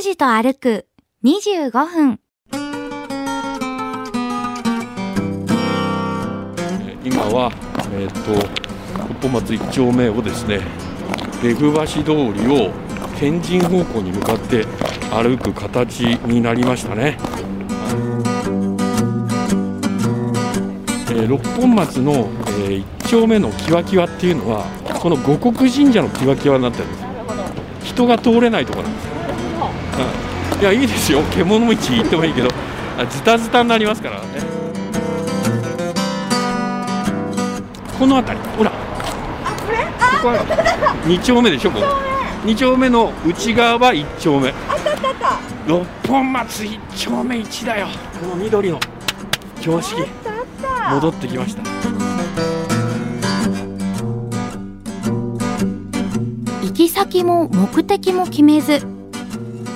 拓司と歩く25分。今は、えー、と六本松一丁目をですねレグ橋通りを天神方向に向かって歩く形になりましたね、えー六本松の、えー一丁目のキワキワっていうのはこの五穀神社のキワキワになってるんです。人が通れないところなんです、いやいいですよ。獣道行ってもいいけどあズタズタになりますからね。この辺りほら。ここは2丁目でしょここ。2丁目。の内側は1丁目。六本松1丁目1だよ。この緑の標識。戻ってきました。行き先も目的も決めず、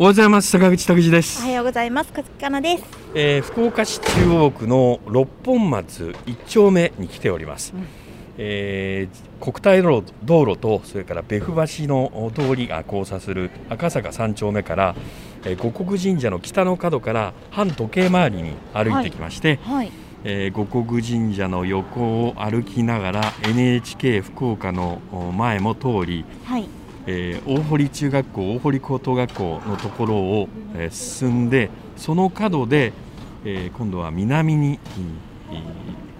おはようございます坂口拓司ですおはようございます。かつかなです。えー福岡市中央区の六本松1丁目に来ております、えー国体道路道路とそれから別府橋の通りが交差する赤坂3丁目から、えー五穀神社の北の角から反時計回りに歩いてきまして、はい。えー五穀神社の横を歩きながら NHK 福岡のお前も通り、はい。えー大堀中学校大堀高等学校のところを、えー進んでその角で、えー今度は南に、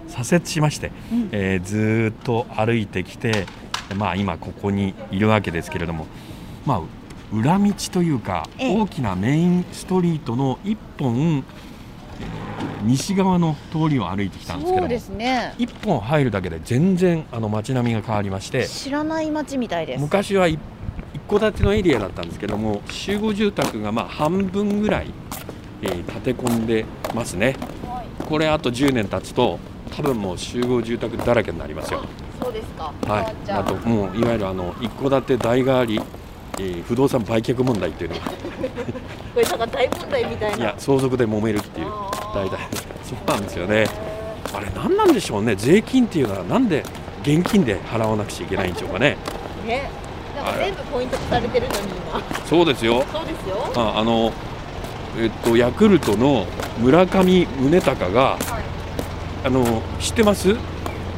左折しまして、うんえーずーっと歩いてきて、まあ、今ここにいるわけですけれども、まあ、裏道というかええ大きなメインストリートの一本、えー西側の通りを歩いてきたんですけどもそうですね。一本入るだけで全然あの街並みが変わりまして。知らない街みたいです。昔は一一戸建てのエリアだったんですけども集合住宅がまあ半分ぐらい、えー建て込んでますね。これあと10年経つと多分もう集合住宅だらけになりますよ。そうですか。はい。あともういわゆるあの一戸建て代替わり、えー不動産売却問題っていうのが。これなんか大問題みたいな。いや相続で揉めるっていうあー。代々そうなんですよね。あれ何なんでしょうね。税金っていうのはなんで現金で払わなくちゃいけないんでしょうかね。ね。なんか全部ポイント化されてるのに今。そうですよそうですよ。ああの、えっと、ヤクルトの村上宗隆が、あの知ってます？えっ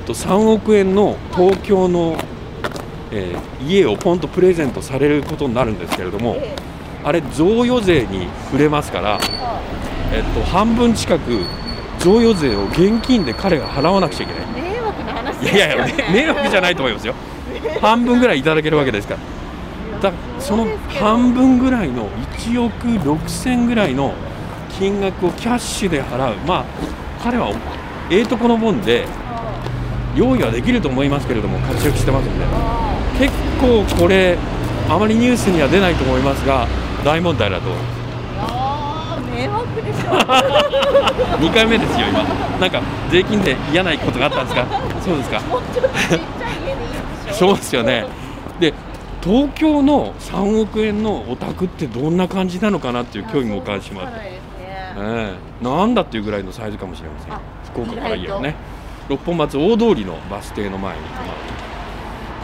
と3億円の東京の、えー家をポンとプレゼントされることになるんですけれどもえあれ贈与税に触れますから、ええっと、半分近く贈与税を現金で彼が払わなくちゃいけない。迷惑な話いですよやいや、ね。迷惑じゃないと思いますよ。半分ぐらいいただけるわけですから。だその半分ぐらいの1億6000ぐらいの金額をキャッシュで払う、まあ、彼はええとこのもんで、用意はできると思いますけれども、活躍してますんで、結構これ、あまりニュースには出ないと思いますが、大問題だと思います。あー迷惑でしょ。2回目ですよ、今、なんか税金で嫌なことがあったんですか、そうですか。そうですよね。で、東京の3億円のお宅ってどんな感じなのかなっていう興味もお感じします。そうですね。ええなんだっていうぐらいのサイズかもしれませんあ。福岡から言えばね。六本松大通りのバス停の前に、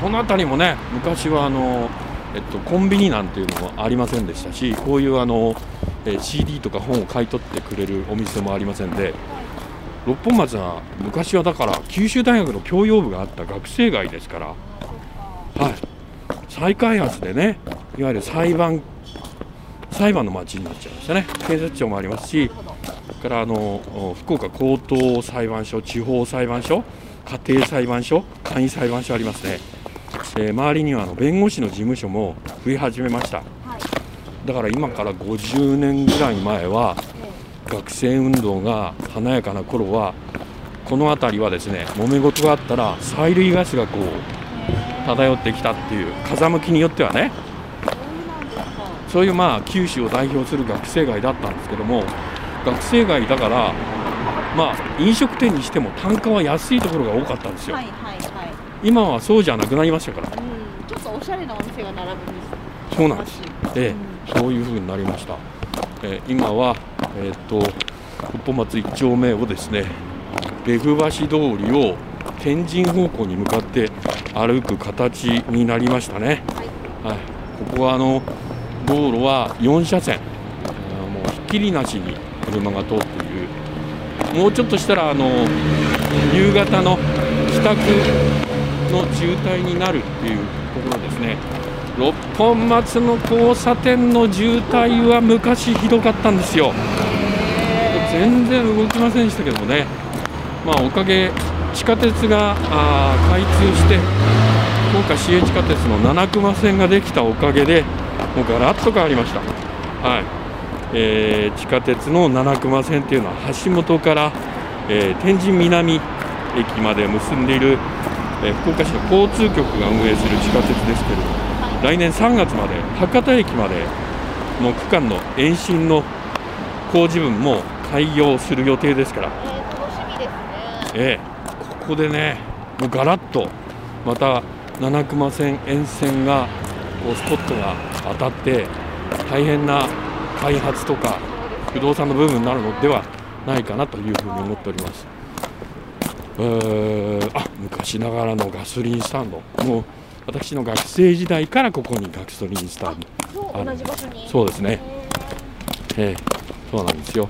この辺りもね、昔はあの、えっと、コンビニなんていうのもありませんでしたし、こういうあの、えー CD とか本を買い取ってくれるお店もありませんで、六本松は昔はだから九州大学の教養部があった学生街ですから、はい、再開発でねいわゆる裁判裁判の町になっちゃいましたね。検察庁もありますしそれからあのお福岡高等裁判所地方裁判所家庭裁判所簡易裁判所ありますね、えー周りにはあの弁護士の事務所も増え始めました。だから今から50年ぐらい前は学生運動が華やかな頃はこの辺りはですね揉め事があったら催涙ガスがこう漂ってきたっていう風向きによってはねそういうまあ九州を代表する学生街だったんですけども学生街だからまあ飲食店にしても単価は安いところが多かったんですよ、はいはいはい。今はそうじゃなくなりましたから。うん。ちょっとおしゃれなお店が並ぶんです。そうなんです。えうえそういう風になりました、えー今はえーっと六本松1丁目をですねレフ橋通りを天神方向に向かって歩く形になりましたね、はい、ここはあの道路は4車線。もうひっきりなしに車が通っている。もうちょっとしたらあの夕方の帰宅の渋滞になるっていうところですね六本松の交差点の渋滞は昔ひどかったんですよ。全然動きませんでしたけどもね。まあおかげ地下鉄があ開通して福岡市営地下鉄の七熊線ができたおかげでもうガラッと変わりました。はい、えー地下鉄の七熊線っていうのは橋本から、えー天神南駅まで結んでいる、えー福岡市の交通局が運営する地下鉄ですけれども。来年3月まで博多駅までの区間の延伸の工事分も開業する予定ですから、えー楽しみですね。ええここでねもうガラッとまた七熊線沿線がこうスポットが当たって大変な開発とか不動産の部分になるのではないかなというふうに思っております。えーあ昔ながらのガソリンスタンド。もう私の学生時代からここにガソリンスタンドそう同じ場所にそうですねへええそうなんですよ。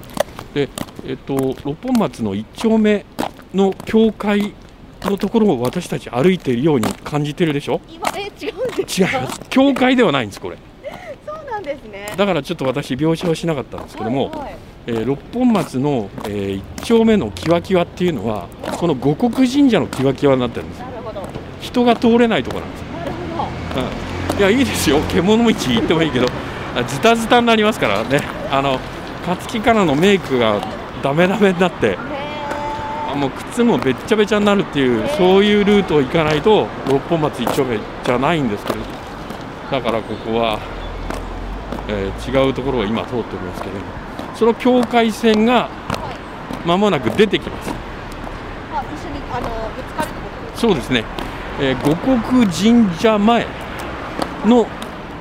で、えっと、六本松の一丁目の教会のところを私たち歩いているように感じてるでしょ？ー今え違うんですか？違います。教会ではないんです、これ。そうなんですねだからちょっと私、描写をしなかったんですけども、はいはいえー六本松の、えー一丁目のキワキワっていうのは、この五穀神社のキワキワになってるんです。なるほど人が通れないところなんです。いやいいですよ。獣道行ってもいいけど。あズタズタになりますからね。あの勝木からのメイクがダメダメになって。へあもう靴もべっちゃべちゃになるっていうそういうルートを行かないと六本松一丁目じゃないんですけど。だからここは、えー違うところを今通っておりますけれど。もその境界線が間もなく出てきます。あ一緒にあのぶつかるそうですね、えー五穀神社前の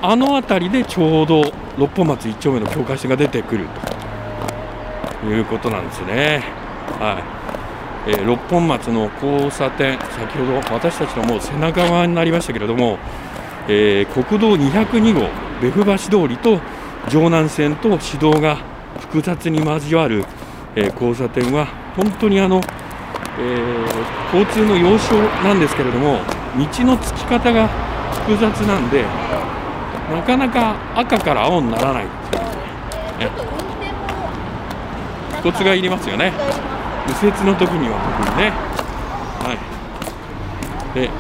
あの辺りでちょうど六本松一丁目の境界線が出てくるということなんですね。はいえー六本松の交差点、先ほど私たちのもう背中側になりましたけれども、えー国道202号、別府橋通りと城南線と市道が複雑に交わる、えー交差点は、本当にあの、えー交通の要衝なんですけれども道のつき方が複雑なんでなかなか赤から青にならないっていう。ちょっと運転もコツがいりますよね。右折の時には特にね。はい。で、えー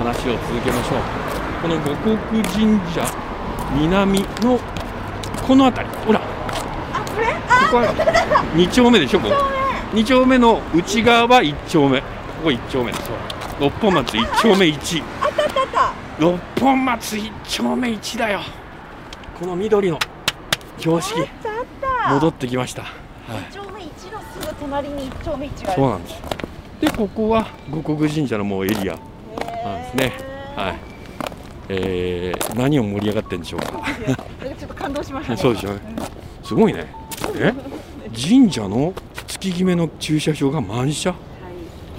話を続けましょう。この五穀神社南のこの辺り。ほら。あこれ？ここは2丁目でしょここ。2丁目。の内側は1丁目。ここ1丁目です。六本松1丁目1六本松1丁目1だよ。この緑の標識。戻ってきました、はい、一丁目一のすぐ隣に一丁目一がそうなんです。でここは五穀神社のもうエリア。なんですね。はい。えー、何を盛り上がってんでしょうか。ちょっと感動しましたね。そうでしょうね。すごいね。え？神社の月決めの駐車場が満車？は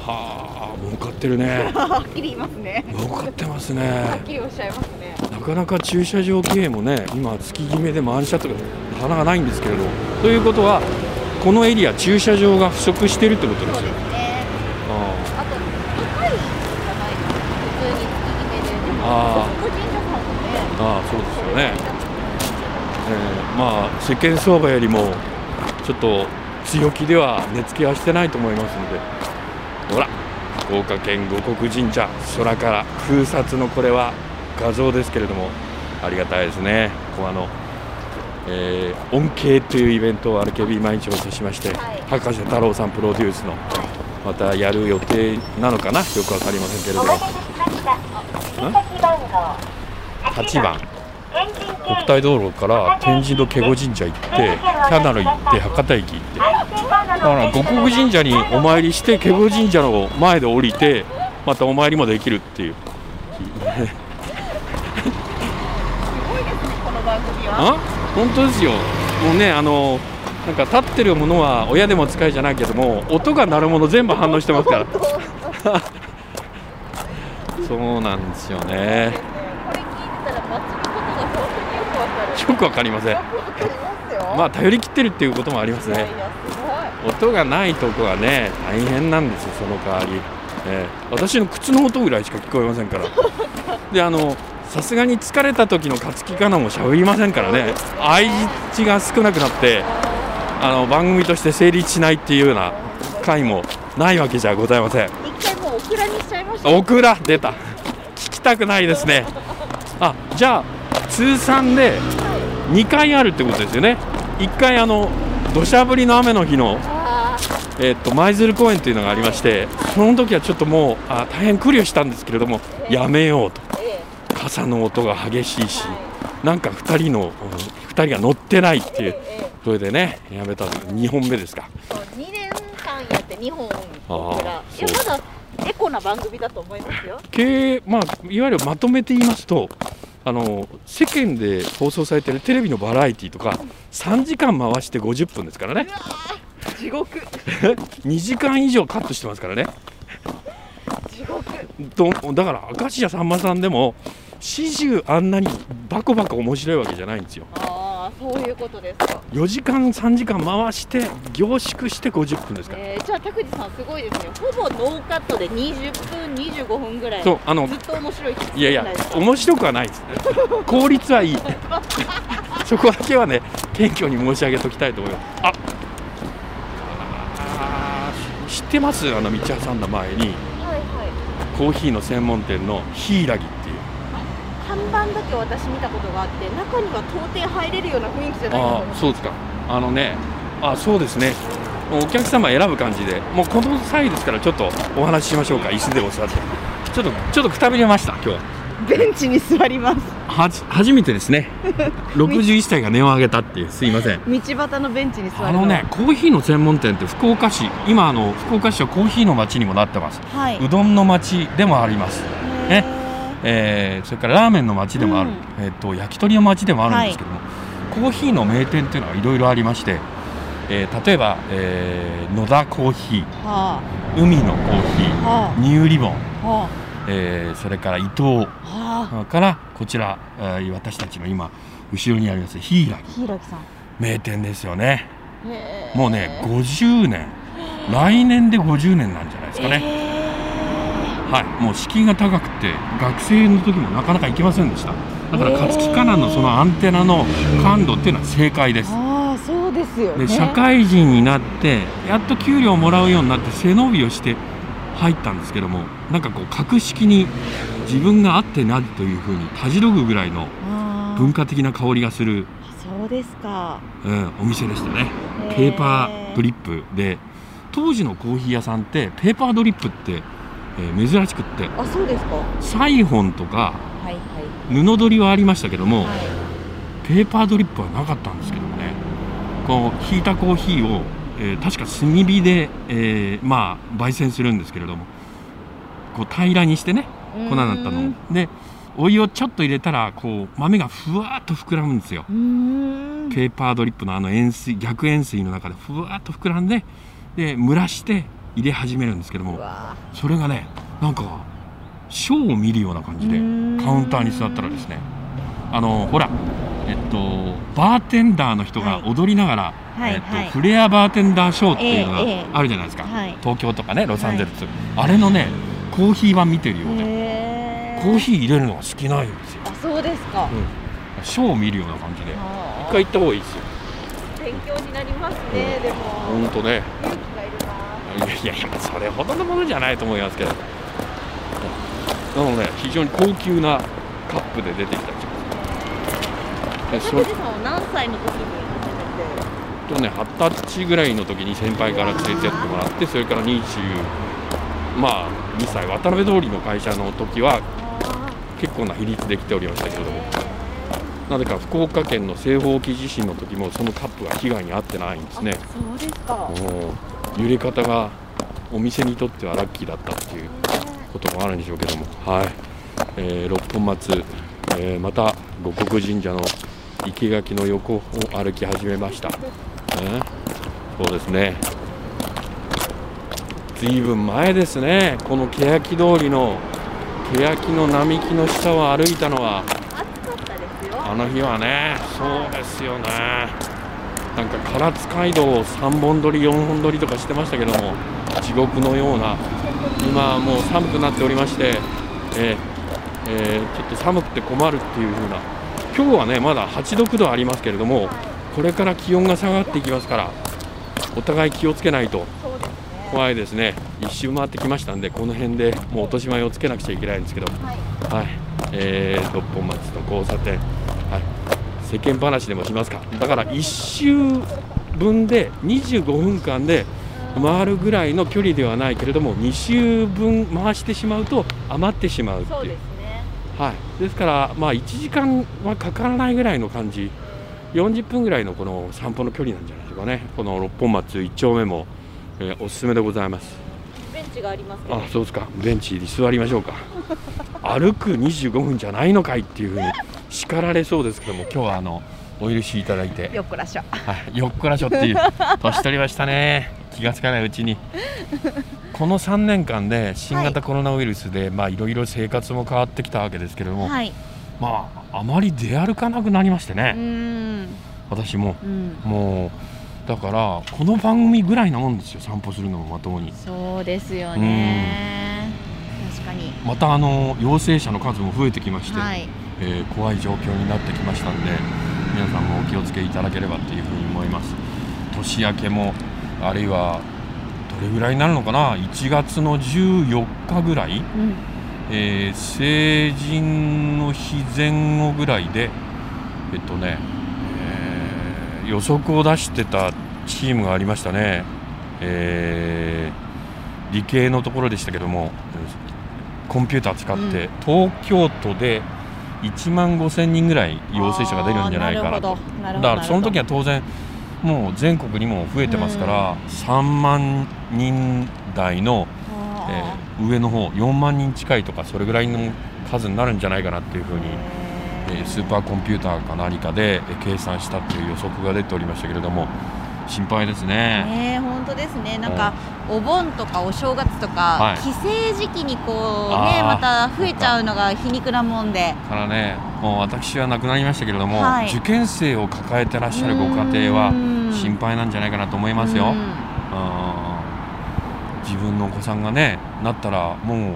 あ儲かってるね。はっきり言いますね。儲かってますはねっきりおっしゃいますね。なかなか駐車場経営もね今月決めで満車とかなかなかないんですけれどということはこのエリア駐車場が不足してるってことですよ。ね。ああ。と高いじゃない普通に月決めで。でもあ。ー個人社さんもね。あああそうですよね、えーまあ世間相場よりもちょっと強気では値付けはしてないと思いますので福岡県五穀神社空から空撮のこれは画像ですけれどもありがたいですね。ここあの、えー、恩恵というイベントを RKB 毎日放送しまして、はい。博士太郎さんプロデュースのまたやる予定なのかな？よくわかりませんけれども。お待たせしました。追跡番号8番国体道路から天神の華厳神社行ってキャナル行って博多駅行って。だから五国神社にお参りして華厳神社の前で降りてまたお参りもできるっていう。すごいですねこの番組は。あ？本当ですよ。もうねあのなんか立ってるものは親でも使いじゃないけども音が鳴るもの全部反応してますから。そうなんですよねこれ聞いてたら街のことが本当によくわかるよくわかりません。まあ頼り切ってるっていうこともありますね。音がないとこはね大変なんですよその代わり、えー私の靴の音ぐらいしか聞こえませんから。であのさすがに疲れた時の勝木かなも喋りませんからね。相槌が少なくなってあの番組として成立しないっていうような回もないわけじゃございません。一回もうオクラにしちゃいました。オクラ出た。聞きたくないですね。あじゃあ通算で2回あるってことですよね。1回あの土砂降りの雨の日のあえっと舞鶴公園というのがありましてその時はちょっともうあ大変苦慮したんですけれどもやめようと。傘の音が激しいしなんか2人の、うん、2人が乗ってないっていうそれでねやめたの2本目ですか。そう2年間やって2本あーいやまだエコな番組だと思いますよ。経営まあいわゆるまとめて言いますとあの世間で放送されてるテレビのバラエティとか3時間回して50分ですからね。地獄。2時間以上カットしてますからね。地獄。とだから明石家さんまさんでも始終あんなにバコバコ面白いわけじゃないんですよそういうことですか、4時間3時間回して凝縮して50分ですか。らえー、じゃあ拓司さんすごいですね。ほぼノーカットで20分25分ぐらい。そうあのずっと面白いいやいや面白くはないです。効率はいい。そこだけはね謙虚に申し上げときたいと思います。あ知ってます？あの道挟んだ前に。はいはい。コーヒーの専門店のヒイラギ看板だけ私見たことがあって中には到底入れるような雰囲気じゃないとあそうですか。あのねあそうですね。お客様選ぶ感じで。もうこの際ですからちょっとお話ししましょうか。椅子でお座って。ちょっとちょっとくたびれました今日は。ベンチに座ります。はじ初めてですね。61歳が値を上げたっていう。すいません。道端のベンチに座るあのねコーヒーの専門店って福岡市今あの福岡市はコーヒーの街にもなってます。はい。うどんの街でもあります、へーえーそれからラーメンの街でもある、うん。えー、と焼き鳥の街でもあるんですけども、コーヒーの名店っていうのはいろいろありまして、えー例えば、えー野田コーヒはー海のコーヒーあ。はニューリボン、あ。はえーそれから伊藤あはあ。からこちら、えー私たちの今後ろにありますヒイラギ名店ですよね。もうね50年。来年で50年なんじゃないですかね、へはい。もう敷居が高くて学生の時もなかなか行けませんでした。だから勝木かなのそのアンテナの感度っていうのは正解です。ーああそうですよね。で社会人になってやっと給料をもらうようになって背伸びをして入ったんですけどもなんかこう格式に自分があってなるというふうにたじろぐぐらいの文化的な香りがする、そうですか。うん、お店でしたね。ペーパードリップで当時のコーヒー屋さんってペーパードリップって、えー珍しくって。あそうですか。はサイフォンとかいはい。布取りはありましたけども、はい。ペーパードリップはなかったんですけどもね。こうひいたコーヒーを、えー確か炭火で、えーまあ焙煎するんですけれどもこう平らにしてね粉になったのでお湯をちょっと入れたらこう豆がふわっと膨らむんですよ。ペーパードリップのあの塩水逆塩水の中でふわっと膨らんでで蒸らして入れ始めるんですけどうもわ。それがねなんかショーを見るような感じでカウンターに座ったらですねあのほらえっとバーテンダーの人がはい。踊りながら、えっとはい。はいフレアバーテンダーショーっていうのええええ。があるじゃないですか、はい。東京とかねロサンゼルス、あれのねコーヒー版見てるようで。へー。コーヒー入れるのが好きなんですよ、あそうですか、うん、ショーを見るような感じで。一回行った方がいいですよ。勉強になりますね、でも。ほんとね。勇気がいやいやそれほどのものじゃないと思いますけど。なので非常に高級なカップで出てきたりします。でそれ拓司さんは何歳の時に初めて。とね二十歳ぐらいの時に先輩から連れてってもらってそれから20まあ2歳渡辺通りの会社の時は結構な比率で来ておりましたけれども。なぜか福岡県の西方沖地震の時もそのカップが被害に遭ってないんですね。そうですか。揺れ方がお店にとってはラッキーだったっていうこともあるんでしょうけども。はい、えー六本松、えーまた五国神社の生垣の横を歩き始めました、ねそうですね。ずいぶん前ですね。この欅通りの欅の並木の下を歩いたのは。あの日はね、そうですよね。なんか唐津街道を3本撮り、4本撮りとかしてましたけども、地獄のような、今はもう寒くなっておりまして、えーえーちょっと寒くて困るっていう風な、今日はね、まだ8度、9度ありますけれども、これから気温が下がっていきますから、お互い気をつけないと。怖いですね、一周回ってきましたんで、この辺でもう落とし前をつけなくちゃいけないんですけど。はい。はい、えー、六本松の交差点、はい、世間話でもしますか、だから1周分で25分間で回るぐらいの距離ではないけれども、2周分回してしまうと余ってしまうっていう、そうですね。はい、ですから、まあ、1時間はかからないぐらいの感じ、40分ぐらいのこの散歩の距離なんじゃないでしょうかね、この六本松1丁目も、えーおすすめでございます。ベンチがありますあそうですか。ベンチに座りましょうか。歩く25分じゃないのかいっていうふうに叱られそうですけども今日はあのお許しいただいて、よっこらしょ。はい、よっこらしょっていう 年取りましたね。気がつかないうちに。この3年間で新型コロナウイルスで、まあいろいろ生活も変わってきたわけですけれども、はい。まああまり出歩かなくなりましてうね、ん。私も。うん。もうだからこの番組ぐらいなもんですよ。散歩するのもまともに。そうですよね。確かに。またあの陽性者の数も増えてきまして、はい。えー怖い状況になってきましたんで皆さんもお気をつけいただければというふうに思います。年明けもあるいはどれぐらいになるのかな？1月の14日ぐらい、うん。えー成人の日前後ぐらいでえっとね、えー予測を出してたチームがありましたね、えー理系のところでしたけどもコンピューター使って、東京都で1万5千人ぐらい陽性者が出るんじゃないかなと。なだからその時は当然もう全国にも増えてますから、3万人台の、えあー。上の方4万人近いとかそれぐらいの数になるんじゃないかなっていうふうーに、へえースーパーコンピューターか何かでえー計算したっていう予測が出ておりましたけれども心配ですね。ねえ本当ですね。なんかお盆とかお正月とか、はい。帰省時期にこうねまた増えちゃうのが皮肉なもんで。からねもう私は亡くなりましたけれども、はい。受験生を抱えてらっしゃるご家庭はうん。心配なんじゃないかなと思いますよ。自分のお子さんがねなったらも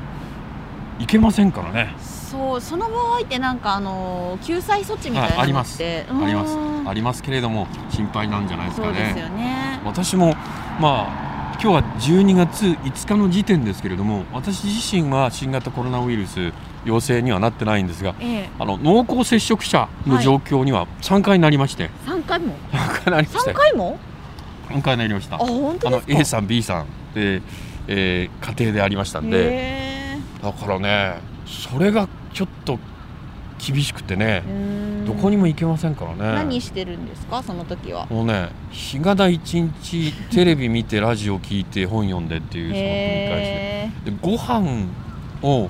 ういけませんからね。そうその場合ってなんかあの救済措置みたいなのって、はいあります。うん。あります。ありますけれども心配なんじゃないですかね。ね。私もまあ今日は12月5日の時点ですけれども私自身は新型コロナウイルス陽性にはなってないんですがええ。あの濃厚接触者の状況には3回なりまして、3回も？3回なりました3よ回も？3回なりました。あ本当あの A さん B さんで、えー家庭でありましたんで。へだからねそれがちょっと厳しくてねどこにも行けませんからね。何してるんですか？その時は。もうね日がだ一日テレビ見てラジオ聞いて本読んでっていうその繰りへ返しで。でご飯を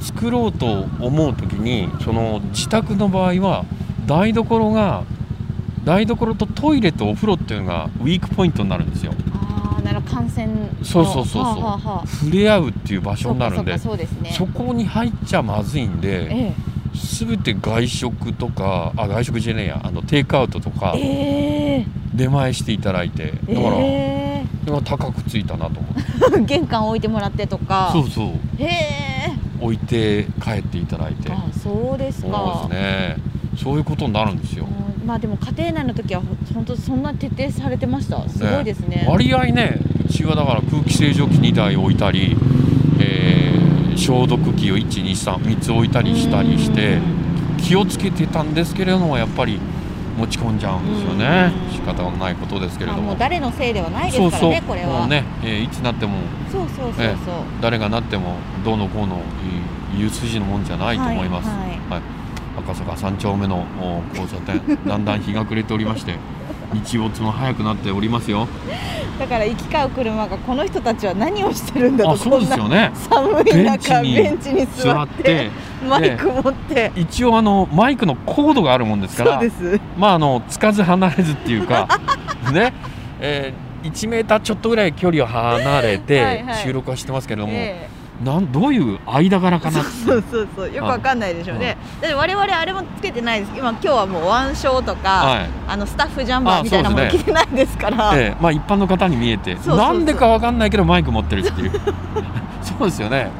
作ろうと思う時にその自宅の場合は台所が台所とトイレとお風呂っていうのがウィークポイントになるんですよ。ああなるほど。感染の。そうそうそうそう。はあはあはあ。触れ合うっていう場所になるんでそこに入っちゃまずいんでえ全て外食とかあ外食じゃねえやあのテイクアウトとかええ出前していただいてえだから、えだから高くついたなと思って。え 玄関置いてもらってとか。そうそう。へえ置いて帰っていただいて。あそうですそうかですね。そういうことになるんですよ。うんまあでも家庭内の時はほ本当そんな徹底されてました。すごいですね。割合ねうちはだから空気清浄機2台置いたり、えー消毒機を1233つ置いたりしたりして気をつけてたんですけれどもやっぱり持ち込んじゃうんですよね。うん。仕方のないことですけれまあども。もう誰のせいではないですからそうそう。ねこれは。もうね、えーいつなってもそうそうそうそう、え誰がなってもどうのこうのいう筋のもんじゃないと思います、はいはい。はい。赤坂三丁目のお交差点だんだん日が暮れておりまして日没も早くなっておりますよ。だから行き交う車がこの人たちは何をしてるんだとあそうですよね。寒い中ベンチに座っててマイク持って、一応あのマイクのコードがあるもんですからそうです。まああのつかず離れずっていうか ね、えー、1メーターちょっとぐらい距離を離れてはいはい。収録はしてますけれども、えなんどういう間柄かえな？そうそうそう。よくわかんないでしょうね。だって我々あれもつけてないです。今今日はもう腕章とか、はい。あのスタッフジャンバーみたいなもの着てないですから。ええ。まあ、一般の方に見えてなんでかわかんないけどマイク持ってるっていう。そうですよね。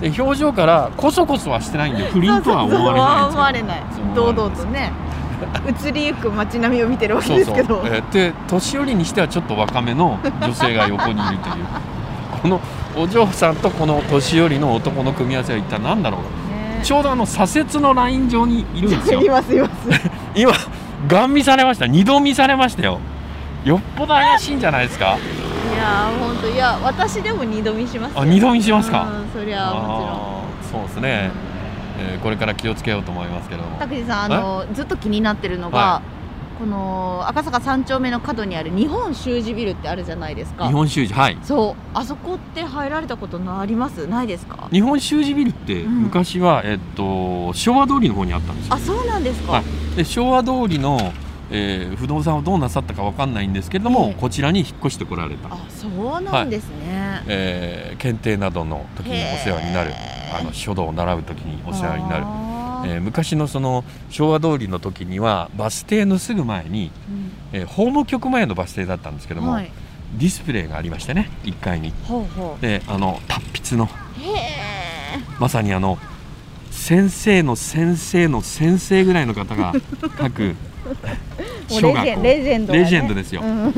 で表情からこそこそはしてないんで不倫とは思われない思われない。堂々とね移りゆく街並みを見てるわけですけど。そうそう、えーで年寄りにしてはちょっと若めの女性が横にいるという。このお嬢さんとこの年寄りの男の組み合わせは一体何だろう？ね。ちょうどあの左折のライン上にいるんですよ。いますいます。今ガン見されました。二度見されましたよ。よっぽど怪しいんじゃないですか？いやー本当いや私でも二度見しますよ。あ二度見しますか？うんそりゃもあーそうですね、えーこれから気をつけようと思いますけれども。ちろん拓司さんあのずっと気になってるのが、はこの赤坂三丁目の角にある日本習字ビルってあるじゃないですか。日本習字はい。そう。あそこって入られたことあります？ないですか？日本習字ビルってうん。昔は、えっと昭和通りの方にあったんですよ。あそうなんですか、はい。で昭和通りの、えー不動産をどうなさったかわかんないんですけれども、ええこちらに引っ越してこられた、あそうなんですね、えー検定などの時にお世話になるあの書道を習う時にお世話になる、えー昔のその昭和通りの時にはバス停のすぐ前に、えー法務局前のバス停だったんですけども、はい、ディスプレイがありましてね1階に。ほうほであの達筆の。まさにあの先生の先生の先生ぐらいの方が書く 書がレジェンドだね。レジェンドですよ。うん。うん、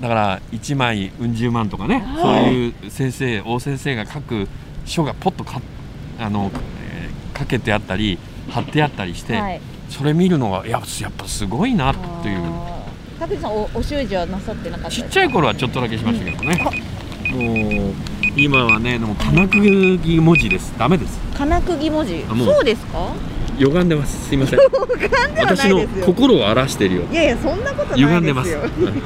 だから1枚うん十万とかねそういう先生大先生が書く書がポッとかあの、えーかけてあったり貼ってあったりして、はい。それ見るのがややっぱすごいなっていう。拓司さんおお習字はなさってなかったちっちゃい頃はちょっとだけしましたけどね、もう今はねでも金釘文字です。ダメです。金釘文字？そうですか？歪んでます。すいません。ではない私のですよ。心を荒らしてるよ。いやいやそんなことないですよ。歪んでます。う ん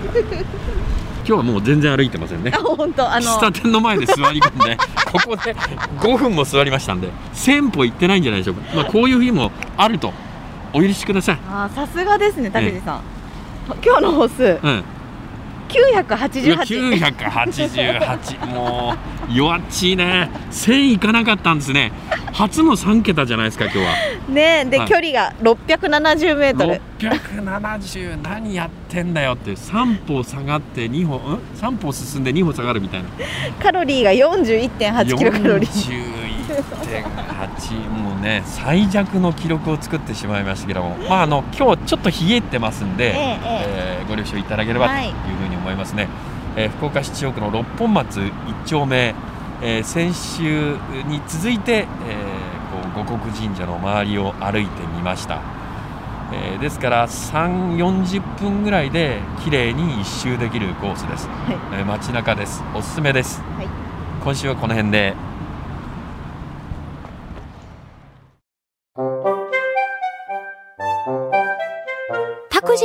今日はもう全然歩いてませんね。あ本当あの。喫茶店の前で座り込んで ここで5分も座りましたんで1000歩行ってないんじゃないでしょうか、まあ、こういう日もあると。お許しください、あさすがですね拓司さん、今日の歩数。うん、988 988もう弱っちいね。1000いかなかったんですね。初の3桁じゃないですか今日は。ねで、はい。距離が670メートル。670何やってんだよって3歩下がって2歩ん？3歩進んで2歩下がるみたいな。カロリーが41.8キロカロリー41.8もうね最弱の記録を作ってしまいましたけどもまああの今日ちょっと冷えてますんで、ええええ。ーご了承いただければというふうに思いますね、えー福岡市千代区の六本松1丁目、えー先週に続いて、えーこう五穀神社の周りを歩いてみました、えーですから3 4 0分ぐらいで綺麗に一周できるコースです、はい。えー街中です。おすすめです、はい。今週はこの辺で